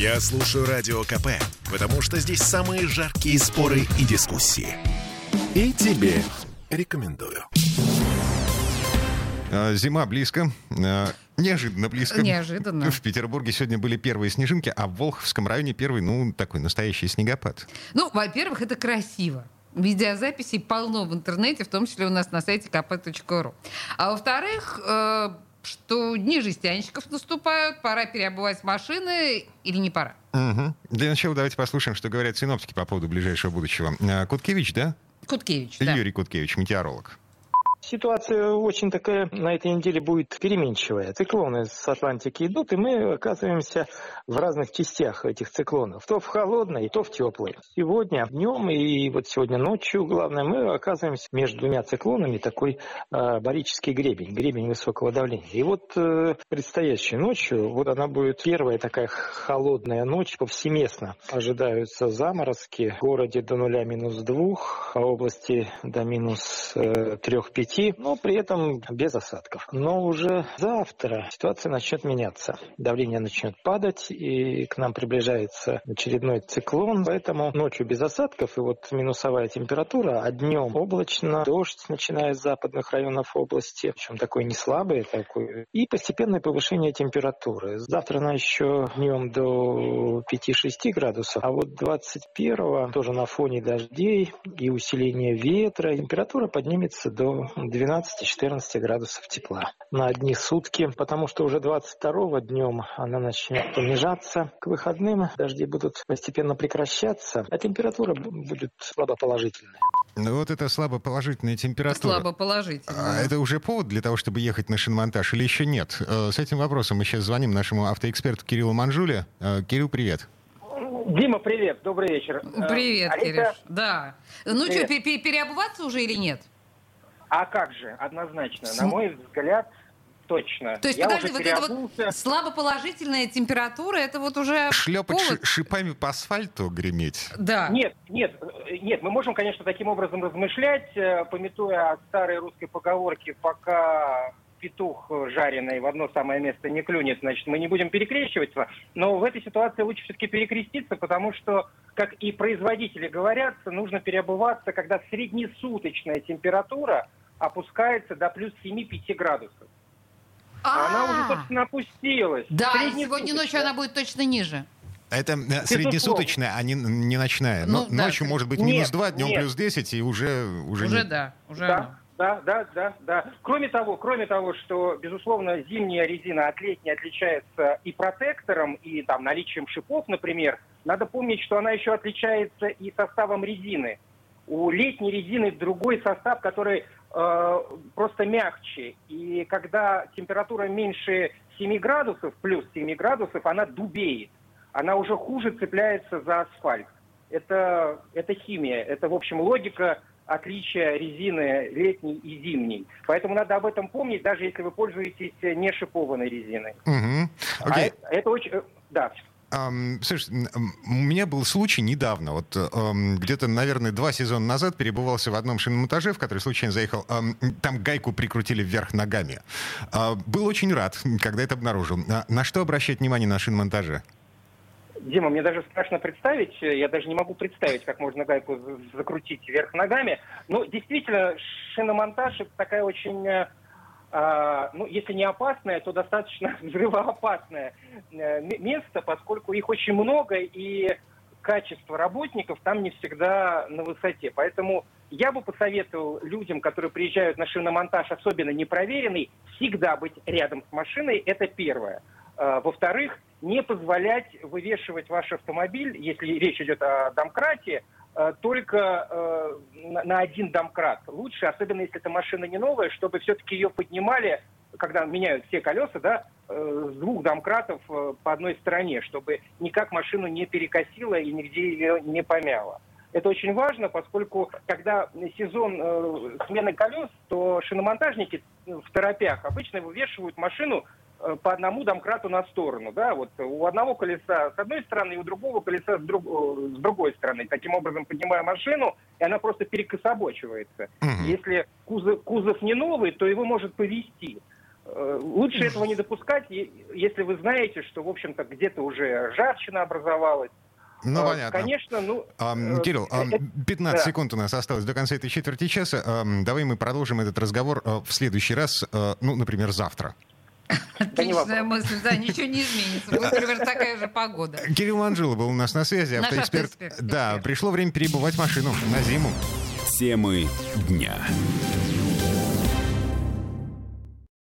Я слушаю Радио КП, потому что здесь самые жаркие споры и дискуссии. И тебе рекомендую. А, Зима близко. А, Неожиданно близко. Неожиданно. В Петербурге сегодня были первые снежинки, а в Волховском районе первый, ну, такой настоящий снегопад. Ну, во-первых, это красиво. Видеозаписей полно в интернете, в том числе у нас на сайте kp.ru. А во-вторых, э, что дни жестянщиков наступают, пора переобувать машины или не пора? Угу. Для начала давайте послушаем, что говорят синоптики по поводу ближайшего будущего. А, Куткевич, да? Куткевич, да. Юрий Куткевич, метеоролог. Ситуация очень такая на этой неделе будет переменчивая. Циклоны с Атлантики идут, и мы оказываемся в разных частях этих циклонов. То в холодной, то в теплой. Сегодня днем и вот сегодня ночью, главное, мы оказываемся между двумя циклонами, такой э, барический гребень, гребень высокого давления. И вот э, предстоящей ночью, вот она будет первая такая холодная ночь повсеместно. Ожидаются заморозки в городе до нуля минус двух, а области до минус э, трех-пяти идти, но при этом без осадков. Но уже завтра ситуация начнет меняться. Давление начнет падать, и к нам приближается очередной циклон. Поэтому ночью без осадков, и вот минусовая температура, а днем облачно, дождь, начиная с западных районов области, причем такой не слабый, такой, и постепенное повышение температуры. Завтра она еще днем до 5-6 градусов, а вот 21 тоже на фоне дождей и усиления ветра температура поднимется до 12-14 градусов тепла на одни сутки, потому что уже 22 днем она начнет понижаться. К выходным дожди будут постепенно прекращаться, а температура будет слабо положительная. Ну вот это слабо положительная температура. Слабо положительная. А это уже повод для того, чтобы ехать на шиномонтаж или еще нет? Э, С этим вопросом мы сейчас звоним нашему автоэксперту Кириллу Манжуле. Э, Кирилл, привет. Дима, привет, добрый вечер. Привет, Э, Олеся, Кирюш. Да. Ну Привет. что, пе- пе- переобуваться уже или нет? А как же, однозначно, на мой взгляд, точно. То есть, Я подожди, вот эта вот переобулся. слабо положительная температура, это вот уже Шлепать повод? ши- шипами по асфальту греметь? Да. Нет, нет, нет, мы можем, конечно, таким образом размышлять, э, пометуя от старой русской поговорки, пока петух жареный в одно самое место не клюнет, значит, мы не будем перекрещиваться. Но в этой ситуации лучше все-таки перекреститься, потому что, как и производители говорят, нужно переобуваться, когда среднесуточная температура опускается до плюс 7-5 градусов. А она уже, А, собственно, опустилась. Да, и сегодня ночью она будет точно ниже. Это э, среднесуточная, а не, не ночная. Ну, Но да, ночью может быть Нет, минус 2, днем нет. плюс 10, и уже... Уже, Уже нет. да, уже Да, да, да, да, да. Кроме того, кроме того, что, безусловно, зимняя резина от летней отличается и протектором, и там наличием шипов, например, надо помнить, что она еще отличается и составом резины. У летней резины другой состав, который просто мягче. И когда температура меньше 7 градусов, плюс 7 градусов, она дубеет. Она уже хуже цепляется за асфальт. Это, это химия, это, в общем, логика отличия резины летней и зимней. Поэтому надо об этом помнить, даже если вы пользуетесь не шипованной резиной. Мгм. А Окей. это, это очень... э, Да, слушай, у меня был случай недавно, вот где-то, наверное, два сезона назад перебывался в одном шиномонтаже, в который случайно заехал. Ам, там гайку прикрутили вверх ногами. А, был очень рад, когда это обнаружил. А, на что обращать внимание на шиномонтаже? Дима, мне даже страшно представить, э, я даже не могу представить, как можно гайку закрутить вверх ногами. Но действительно, шиномонтаж это такая очень, э, ну, если не опасное, то достаточно взрывоопасное э, место, поскольку их очень много, и качество работников там не всегда на высоте. Поэтому я бы посоветовал людям, которые приезжают на шиномонтаж, особенно непроверенный, всегда быть рядом с машиной. Это первое. А, Во-вторых, не позволять вывешивать ваш автомобиль, если речь идет о домкрате, только э, на один домкрат. Лучше, особенно если эта машина не новая, чтобы все-таки ее поднимали, когда меняют все колеса, да, э, с двух домкратов э, по одной стороне, чтобы никак машину не перекосило и нигде ее не помяло. Это очень важно, поскольку когда сезон э, смены колес, то шиномонтажники в торопях обычно вывешивают машину э, по одному домкрату на сторону. Да? Вот у одного колеса с одной стороны, и у другого колеса с, друг- э, с другой стороны. Таким образом, поднимая машину, и она просто перекособочивается. Мгм. Если кузов, кузов не новый, то его может повести. Э, лучше этого не допускать, если вы знаете, что, в общем-то, где-то уже ржавчина образовалась, ну, понятно. Конечно, ну... А, Кирилл, 15 да. секунд у нас осталось до конца этой четверти часа. Давай мы продолжим этот разговор в следующий раз, ну, например, завтра. Отличная мысль, да, ничего не изменится. Будет примерно такая же погода. Кирилл Манжула был у нас на связи, автоэксперт. Да, пришло время перебывать машину на зиму. Темы дня.